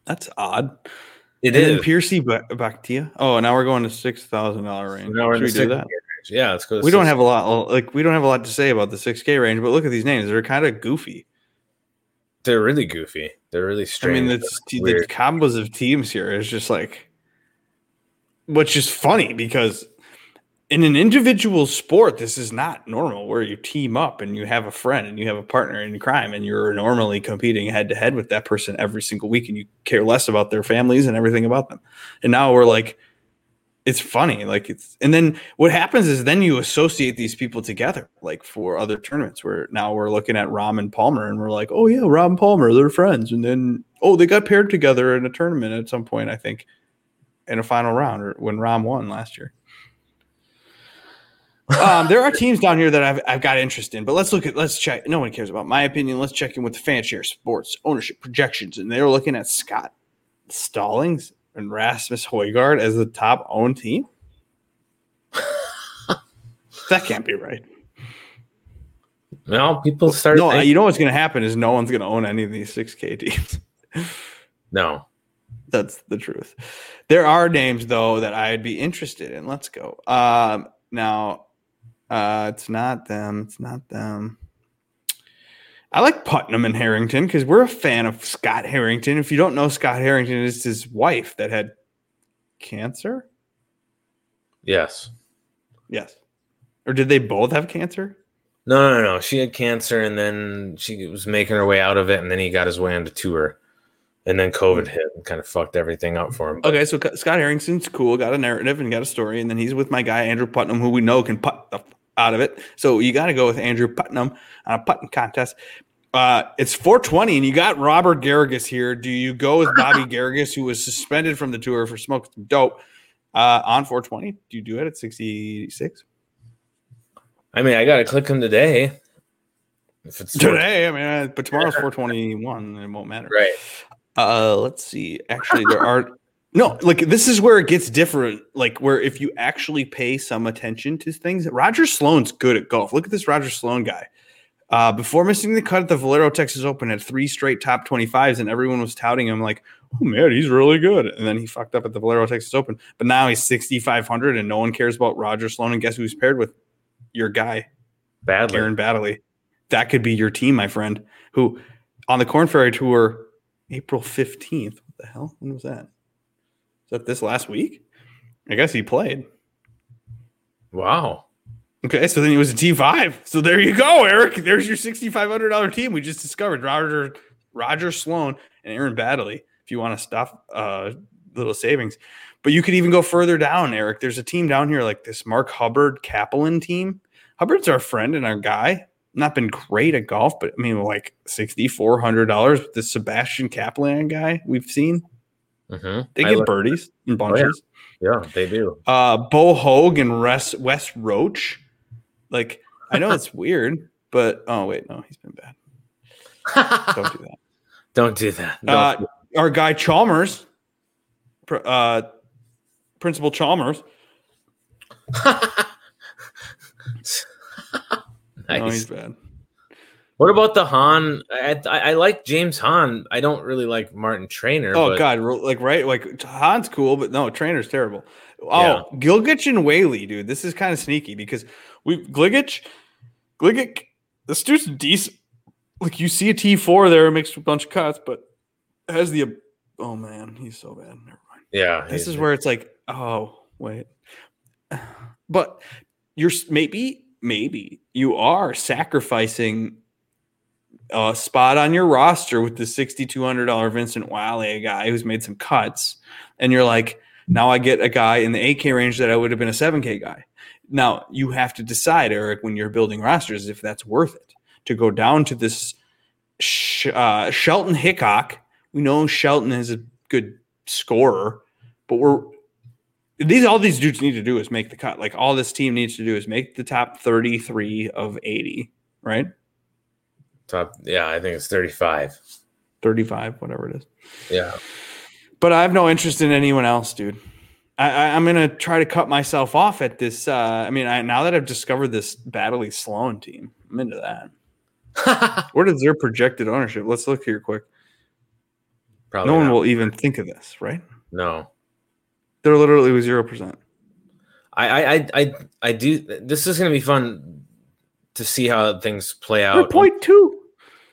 That's odd. It and is. then Piercy Ba- Bactia. Oh, now we're going to six thousand dollar range. Now we're Should we do that? Range. Yeah, let's go. We don't have a lot. Uh, like we don't have a lot to say about the six K range, but look at these names. They're kind of goofy. They're really goofy. They're really strange. I mean, it's, the weird. combos of teams here is just like, which is funny because in an individual sport, this is not normal where you team up and you have a friend and you have a partner in crime and you're normally competing head to head with that person every single week and you care less about their families and everything about them. And now we're like, it's funny. Like it's, and then what happens is then you associate these people together, like for other tournaments where now we're looking at Rahm and Palmer and we're like, oh yeah, Rahm and Palmer, they're friends. And then, oh, they got paired together in a tournament at some point, I think, in a final round or when Rahm won last year. um, there are teams down here that I've, I've got interest in, but let's look at let's check. No one cares about my opinion. Let's check in with the fan share sports ownership projections, and they were looking at Scott Stallings and Rasmus Højgaard as the top owned team. that can't be right. No, people start. No, thinking- you know what's going to happen is no one's going to own any of these six K teams. no. That's the truth. There are names though that I'd be interested in. Let's go. Um, now, uh, it's not them. It's not them. I like Putnam and Harrington because we're a fan of Scott Harrington. If you don't know Scott Harrington, it's his wife that had cancer. Yes. Yes, or did they both have cancer? No, no, no, no. She had cancer, and then she was making her way out of it, and then he got his way onto tour, and then COVID hit and kind of fucked everything up for him. Okay, so Scott Harrington's cool, got a narrative and got a story, and then he's with my guy Andrew Putnam, who we know can putt the f- out of it. So you got to go with Andrew Putnam on a putting contest. Uh, it's 420, and you got Robert Garrigus here. Do you go with Bobby Garrigus, who was suspended from the tour for smoking some dope uh, on 420? Do you do it at 66 I mean, I got to click him today. If it's today? I mean, uh, but tomorrow's 421. It won't matter. right? Uh, let's see. Actually, there are no like this is where it gets different. Like where if you actually pay some attention to things, Roger Sloan's good at golf. Look at this Roger Sloan guy. Uh, before missing the cut at the Valero Texas Open, had three straight top 25s, and everyone was touting him like, "Oh man, he's really good." And then he fucked up at the Valero Texas Open, but now he's 6,500, and no one cares about Roger Sloan. And guess who's paired with your guy, Badly. Aaron Baddeley. That could be your team, my friend. Who on the Corn Ferry Tour, April 15th. What the hell? When was that? Is that this last week? I guess he played. Wow. Okay, so then he was a T5. So there you go, Eric. There's your $6,500 team we just discovered. Roger Roger Sloan and Aaron Baddeley. If you want to stop uh, little savings, but you could even go further down, Eric. There's a team down here like this Mark Hubbard Cappelen team. Hubbard's our friend and our guy. Not been great at golf, but I mean, like sixty four hundred dollars with this Sebastian Cappelen guy we've seen. Mm-hmm. They get birdies in bunches. yeah, they do. Uh, Bo Hoag and Wes Roach. Like I know it's weird, but oh wait, no, he's been bad. Don't do that. Don't do that. Don't Uh, do- our guy Chalmers, uh, Principal Chalmers. No, he's bad. What about the Hahn? I, I, I like James Hahn. I don't really like Martin Trainer. Oh but God, like right, like Hahn's cool, but no, Trainer's terrible. Oh, Yeah. Gligic and Whaley, dude, this is kind of sneaky because we Gligich, Gligic, this dude's decent. Like you see a T four there, makes a bunch of cuts, but has the oh man, he's so bad. Never mind. Yeah, This is where it's like, oh wait, but you're maybe maybe you are sacrificing a spot on your roster with the $6,200 Vincent Whaley guy who's made some cuts. And you're like, now I get a guy in the 8K range that I would have been a 7K guy. Now you have to decide, Eric, when you're building rosters, if that's worth it to go down to this uh, Shelton Hickok. We know Shelton is a good scorer, but we're these all these dudes need to do is make the cut. Like all this team needs to do is make the top 33 of 80, right? top. Yeah, I think it's thirty-five. 35, whatever it is. Yeah, But I have no interest in anyone else, dude. I, I'm gonna try to cut myself off at this. Uh, I mean, I, now that I've discovered this Baddeley Sloan team, I'm into that. What is their projected ownership? Let's look here quick. Probably no one will even think of this, right? No. They're literally with zero percent. I, I, I, I, I do. This is going to be fun to see how things play out. Point two.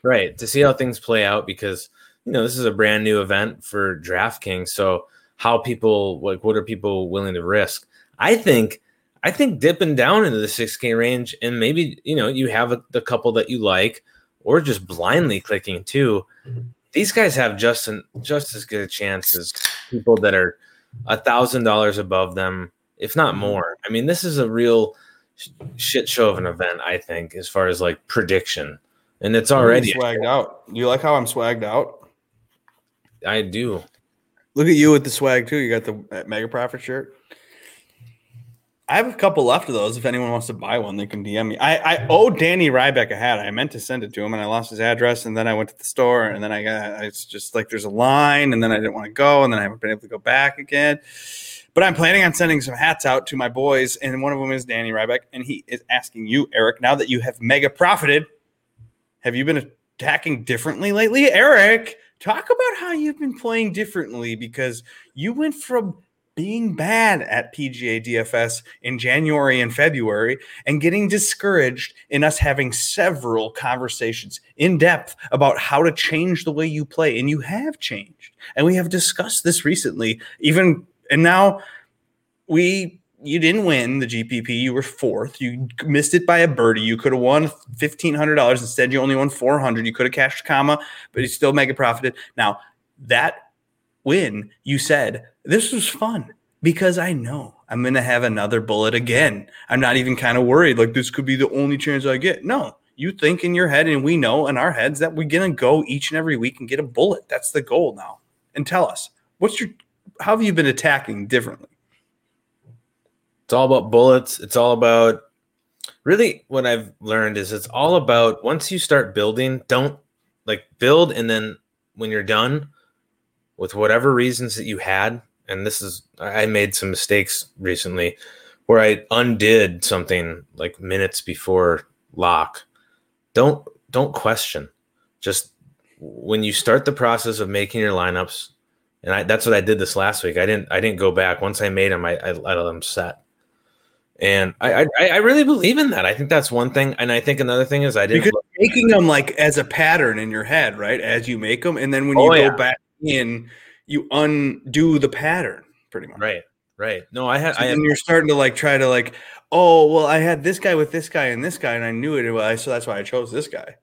Right. To see how things play out because, you know, this is a brand new event for DraftKings. So, how people, like, what are people willing to risk? I think, I think dipping down into the 6K range and maybe, you know, you have a, the couple that you like or just blindly clicking too. Mm-hmm. These guys have just, an, just as good a chance as people that are a thousand dollars above them, if not mm-hmm. more. I mean, this is a real sh- shit show of an event, I think, as far as like prediction. And it's already swagged out. You like how I'm swagged out? I do. Look at you with the swag too. You got the Mega Profit shirt. I have a couple left of those. If anyone wants to buy one, they can DM me. I, I owe Danny Ryback a hat. I meant to send it to him, and I lost his address. And then I went to the store, and then I got it's just like there's a line, and then I didn't want to go, and then I haven't been able to go back again. But I'm planning on sending some hats out to my boys, and one of them is Danny Ryback, and he is asking you, Eric, now that you have mega profited, have you been attacking differently lately, Eric? Talk about how you've been playing differently because you went from being bad at PGA DFS in January and February and getting discouraged in us having several conversations in depth about how to change the way you play. And you have changed. And we have discussed this recently, even and now we you didn't win the GPP. You were fourth. You missed it by a birdie. You could have won fifteen hundred dollars. Instead, you only won four hundred. You could have cashed comma, but you still mega profited. Now that win, you said this was fun because I know I'm to have another bullet again. I'm not even kind of worried like this could be the only chance I get. No, you think in your head, and we know in our heads that we're to go each and every week and get a bullet. That's the goal now. And tell us what's your how have you been attacking differently? It's all about bullets. It's all about really what I've learned is it's all about once you start building, don't like build and then when you're done with whatever reasons that you had, and this is I made some mistakes recently where I undid something like minutes before lock. Don't don't question. Just when you start the process of making your lineups, and I, that's what I did this last week. I didn't I didn't go back once I made them. I, I, let them set. And I, I I really believe in that. I think that's one thing, and I think another thing is I didn't because look- making them like as a pattern in your head, right? As you make them, and then when you Oh, go yeah. back in, you undo the pattern pretty much. right right. No, I had So I had then you're starting to like try to like, oh well, I had this guy with this guy and this guy, and I knew it. So that's why I chose this guy,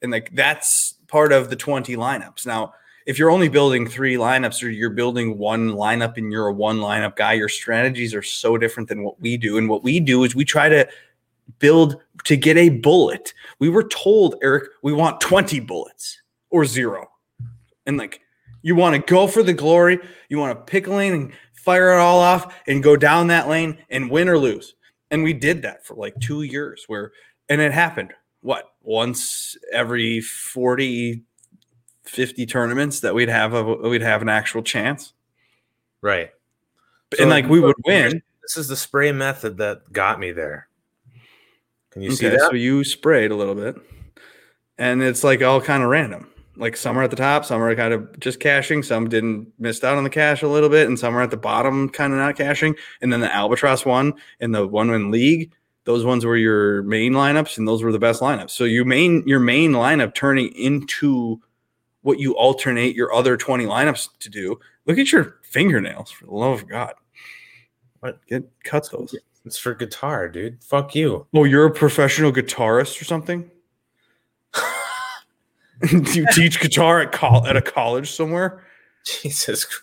and like that's part of the twenty lineups. Now, if you're only building three lineups or you're building one lineup and you're a one lineup guy, your strategies are so different than what we do. And what we do is we try to build to get a bullet. We were told, Eric, we want 20 bullets or zero. And like, you want to go for the glory, you want to pick a lane and fire it all off and go down that lane and win or lose. And we did that for like two years where, and it happened what once every 40, 50 tournaments that we'd have a, we'd have an actual chance. right. and like we would win. This is the spray method that got me there. Can you see that? so you sprayed a little bit, and it's like all kind of random. Like some are at the top, some are kind of just cashing, some didn't missed out on the cash a little bit, and some are at the bottom, kind of not cashing. And then the albatross one and the one in league, those ones were your main lineups, and those were the best lineups. So your main your main lineup turning into what you alternate your other twenty lineups to do. Look at your fingernails, for the love of God! What? Get cut those. It's for guitar, dude. Fuck you. Oh, you're a professional guitarist or something? Do you teach guitar at col- at a college somewhere? Jesus Christ.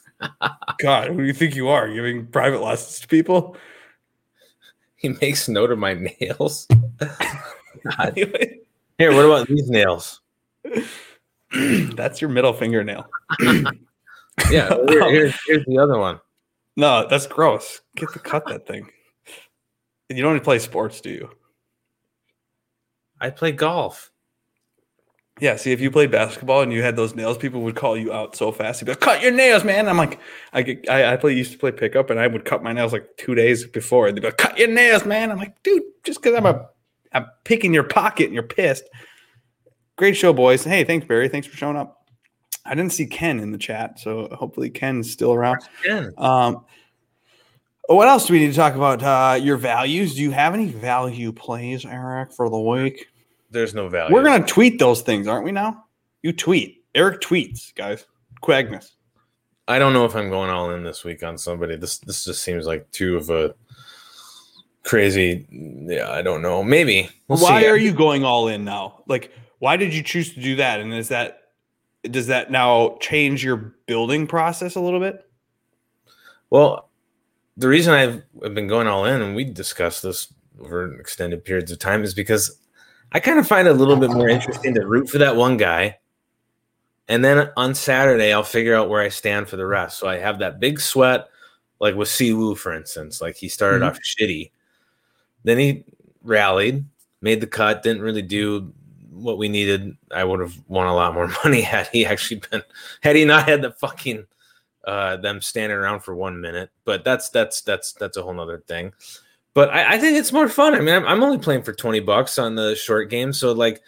God, who do you think you are? Giving private lessons to people? He makes note of my nails. God. Here, what about these nails? that's your middle fingernail. Yeah, here- here's, here's the other one. No, that's gross. Get the cut that thing. You don't play sports, do you? I play golf. Yeah. See, if you played basketball and you had those nails, people would call you out so fast. You'd be like, "Cut your nails, man!" I'm like, I get, I, I play used to play pickup, and I would cut my nails like two days before. And They'd be like, "Cut your nails, man!" I'm like, dude, just because I'm a, I'm picking your pocket and you're pissed. Great show, boys. Hey, thanks, Barry. Thanks for showing up. I didn't see Ken in the chat, so hopefully Ken's still around. Ken? Um, what else do we need to talk about? Uh, your values. Do you have any value plays, Eric, for the week? There's no value. We're gonna tweet those things, aren't we? Now you tweet. Eric tweets, guys. Quagness. I don't know if I'm going all in this week on somebody. This this just seems like too of a crazy. Yeah, I don't know. Maybe. We'll why see. are you going all in now? Like, why did you choose to do that? And is that does that now change your building process a little bit? Well, the reason I've, I've been going all in, and we discussed this over extended periods of time, is because I kind of find it a little bit more interesting to root for that one guy. And then on Saturday, I'll figure out where I stand for the rest. So I have that big sweat, like with Siwoo, for instance. Like he started mm-hmm. off shitty. Then he rallied, made the cut, didn't really do what we needed. I would have won a lot more money had he actually been, had he not had the fucking uh, them standing around for one minute. But that's that's that's that's a whole nother thing. But I, I think it's more fun. I mean, I'm, I'm, only playing for 20 bucks on the short game. So like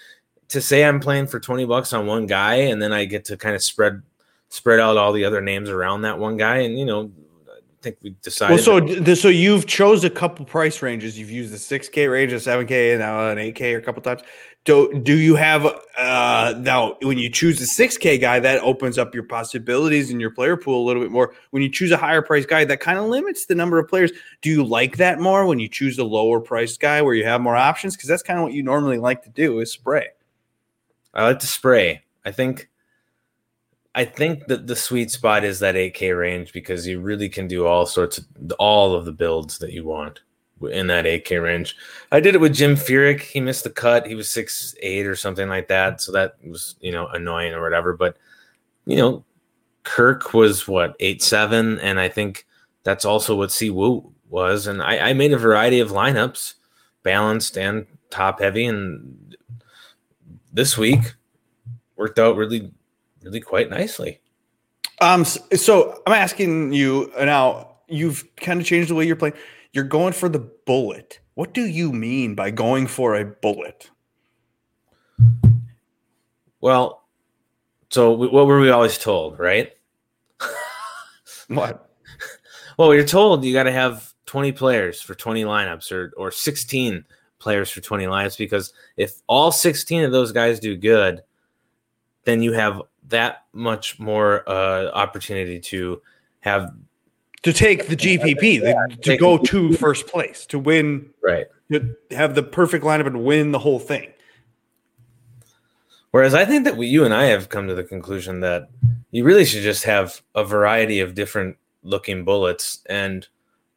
to say I'm playing for 20 bucks on one guy and then I get to kind of spread spread out all the other names around that one guy. And you know, I think we decided. Well, so that- so you've chose a couple price ranges. You've used the 6K range, a 7K, and now an 8K a couple times do do you have uh now when you choose a 6k guy that opens up your possibilities in your player pool a little bit more. When you choose a higher price guy that kind of limits the number of players. Do you like that more when you choose a lower priced guy where you have more options? Because that's kind of what you normally like to do is spray. I like to spray. I think i think that the sweet spot is that 8k range because you really can do all sorts of all of the builds that you want in that 8K range. I did it with Jim Furyk. He missed the cut. He was six eight or something like that. So that was, you know, annoying or whatever. But, you know, Kirk was what, eight seven, and I think that's also what Siwoo was. And I, I made a variety of lineups, balanced and top heavy, and this week worked out really, really quite nicely. Um, so I'm asking you now. You've kind of changed the way you're playing you're going for the bullet. What do you mean by going for a bullet? Well, so what were we always told, right? what? Well, you're told you got to have 20 players for 20 lineups or or 16 players for 20 lineups because if all 16 of those guys do good, then you have that much more uh, opportunity to have to take the GPP, yeah, the, to go to first place, to win, right? To have the perfect lineup and win the whole thing. Whereas I think that we, you and I have come to the conclusion that you really should just have a variety of different looking bullets and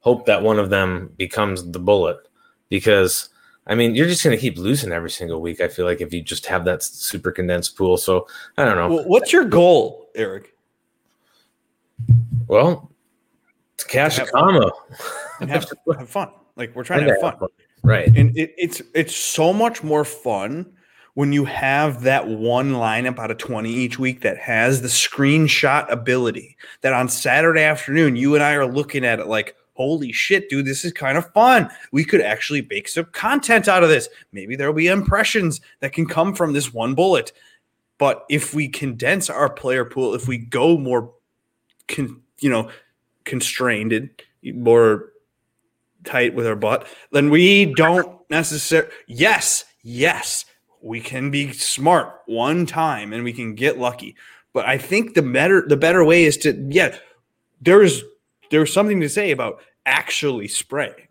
hope that one of them becomes the bullet. Because I mean, you're just going to keep losing every single week. I feel like if you just have that super condensed pool. So I don't know. Well, what's your goal, Eric? Well, it's cash have combo. and have, have fun. Like we're trying to have fun. fun. Right. And it, it's it's so much more fun when you have that one lineup out of 20 each week that has the screenshot ability that on Saturday afternoon you and I are looking at it like holy shit dude this is kind of fun we could actually bake some content out of this maybe there'll be impressions that can come from this one bullet but if we condense our player pool if we go more con, you know constrained, more tight with our butt, then we don't necessarily. Yes, yes, we can be smart one time and we can get lucky. But I think the better the better way is to yeah, there's there's something to say about actually spraying.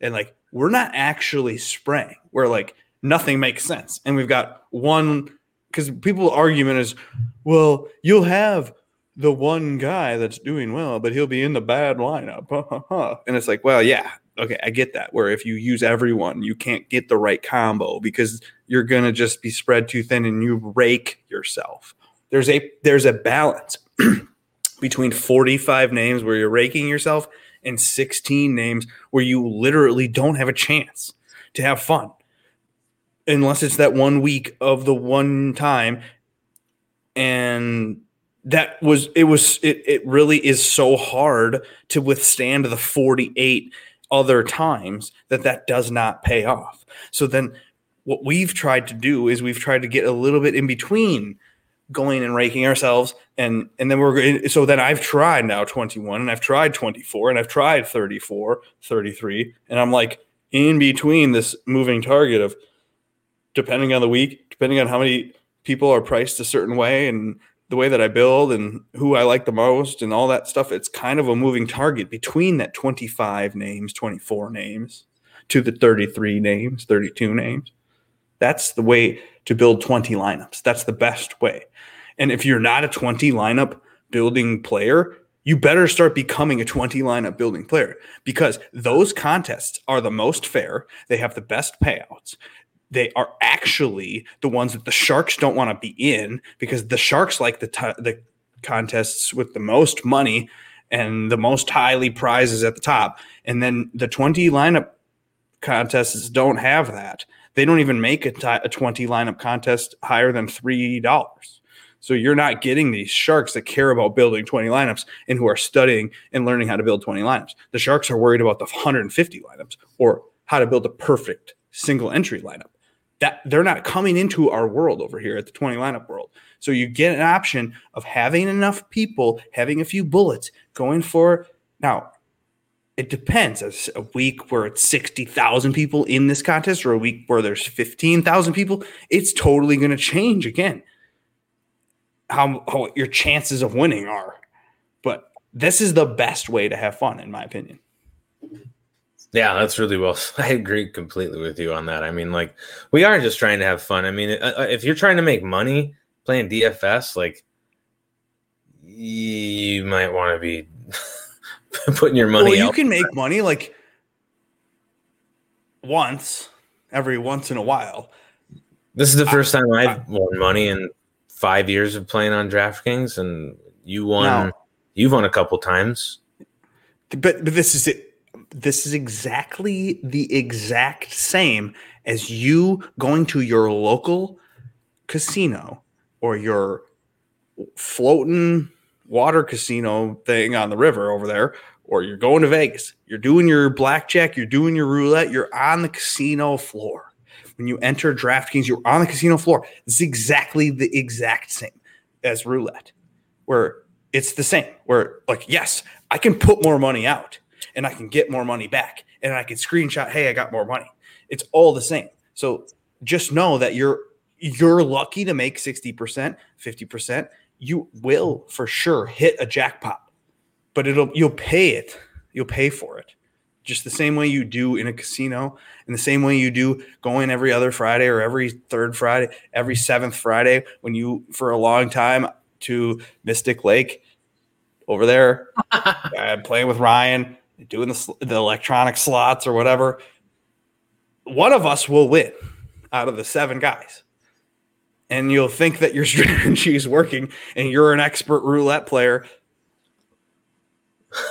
And like we're not actually spraying. We're like nothing makes sense. And we've got one because people argument is, well, you'll have the one guy that's doing well, but he'll be in the bad lineup. and it's like, well, yeah, okay, I get that. Where if you use everyone, you can't get the right combo because you're gonna just be spread too thin and you rake yourself. There's a there's a balance between 45 names where you're raking yourself and 16 names where you literally don't have a chance to have fun. Unless it's that one week of the one time and that was it was it, it really is so hard to withstand the 48 other times that that does not pay off. So then what we've tried to do is we've tried to get a little bit in between going and raking ourselves and and then we're so then I've tried now 21 and I've tried 24 and I've tried 34 33 and I'm like in between this moving target of depending on the week depending on how many people are priced a certain way and the way that I build and who I like the most and all that stuff it's kind of a moving target between that 25 names 24 names to the 33 names 32 names that's the way to build 20 lineups. That's the best way. And if you're not a 20 lineup building player, you better start becoming a 20 lineup building player because those contests are the most fair. They have the best payouts. They are actually the ones that the Sharks don't want to be in because the Sharks like the t- the contests with the most money and the most highly prizes at the top. And then the 20 lineup contests don't have that. They don't even make a, t- a 20 lineup contest higher than $3. So you're not getting these sharks that care about building 20 lineups and who are studying and learning how to build 20 lineups. The sharks are worried about the 150 lineups or how to build a perfect single entry lineup. That they're not coming into our world over here at the 20 lineup world. So you get an option of having enough people, having a few bullets, going for now it depends. As a week where it's 60,000 people in this contest or a week where there's 15,000 people, it's totally going to change again. How, how your chances of winning are. But this is the best way to have fun, in my opinion. Yeah, that's really well. I agree completely with you on that. I mean, like, we are just trying to have fun. I mean, uh, uh, if you're trying to make money playing DFS, like, you might want to be putting your money. Well, you can make money like once every once in a while. This is the first I, time I've I, won money in five years of playing on DraftKings, and you won. You've won a couple times. But but this is it. This is exactly the exact same as you going to your local casino or your floating water casino thing on the river over there, or you're going to Vegas, you're doing your blackjack, you're doing your roulette, you're on the casino floor. When you enter DraftKings, you're on the casino floor. It's exactly the exact same as roulette, where it's the same. Where, like, yes, I can put more money out and I can get more money back and I can screenshot, hey, I got more money. It's all the same. So just know that you're you're lucky to make 60%, 50%, you will for sure hit a jackpot, but it'll you'll pay it. You'll pay for it. Just the same way you do in a casino, in the same way you do going every other Friday or every third Friday, every seventh Friday when you for a long time to Mystic Lake over there, uh, playing with Ryan, doing the, the electronic slots or whatever. One of us will win out of the seven guys and you'll think that your strategy is working and you're an expert roulette player.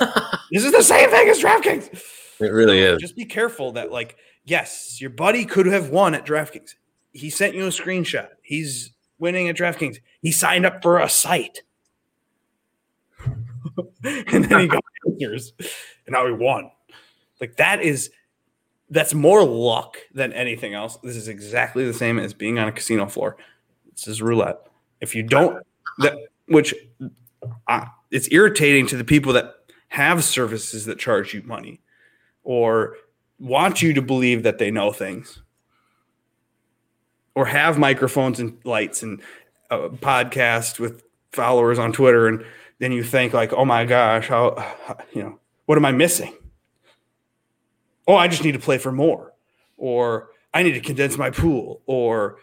this is the same thing as DraftKings. It really so is. Just be careful that, like, yes, your buddy could have won at DraftKings. He sent you a screenshot. He's winning at DraftKings. He signed up for a site. and then he got yours. And now he won. Like that is that's more luck than anything else. This is exactly the same as being on a casino floor. This is roulette. If you don't, that which uh, it's irritating to the people that have services that charge you money or want you to believe that they know things or have microphones and lights and a podcast with followers on Twitter and then you think like, "Oh my gosh, how, how you know, what am I missing?" Oh, I just need to play for more. Or I need to condense my pool. Or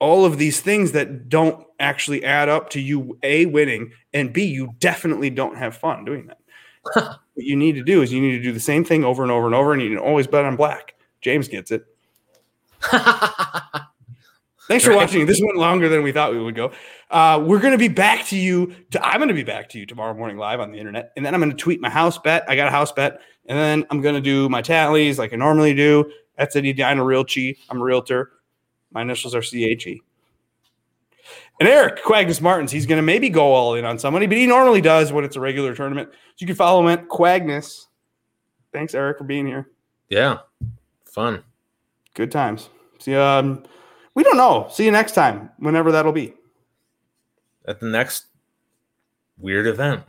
all of these things that don't actually add up to you a winning and b you definitely don't have fun doing that. What you need to do is you need to do the same thing over and over and over and you can always bet on black. James gets it thanks for watching this went longer than we thought we would go uh, we're going to be back to you to, i'm going to be back to you tomorrow morning live on the internet and then i'm going to tweet my house bet i got a house bet and then i'm going to do my tallies like i normally do that's Eddie Dino Realty. I'm a realtor. My initials are CHE. And Eric Quagnus Martins, he's going to maybe go all in on somebody, but he normally does when it's a regular tournament. So you can follow him at Quagnus. Thanks, Eric, for being here. Yeah, fun. Good times. See, um, we don't know. See you next time, whenever that'll be. at the next weird event,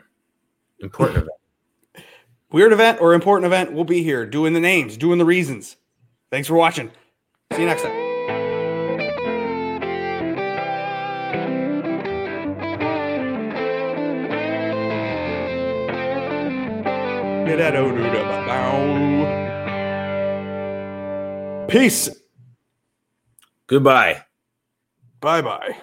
important event. Weird event or important event, we'll be here doing the names, doing the reasons. Thanks for watching. See you next time. Peace. Goodbye. Bye bye.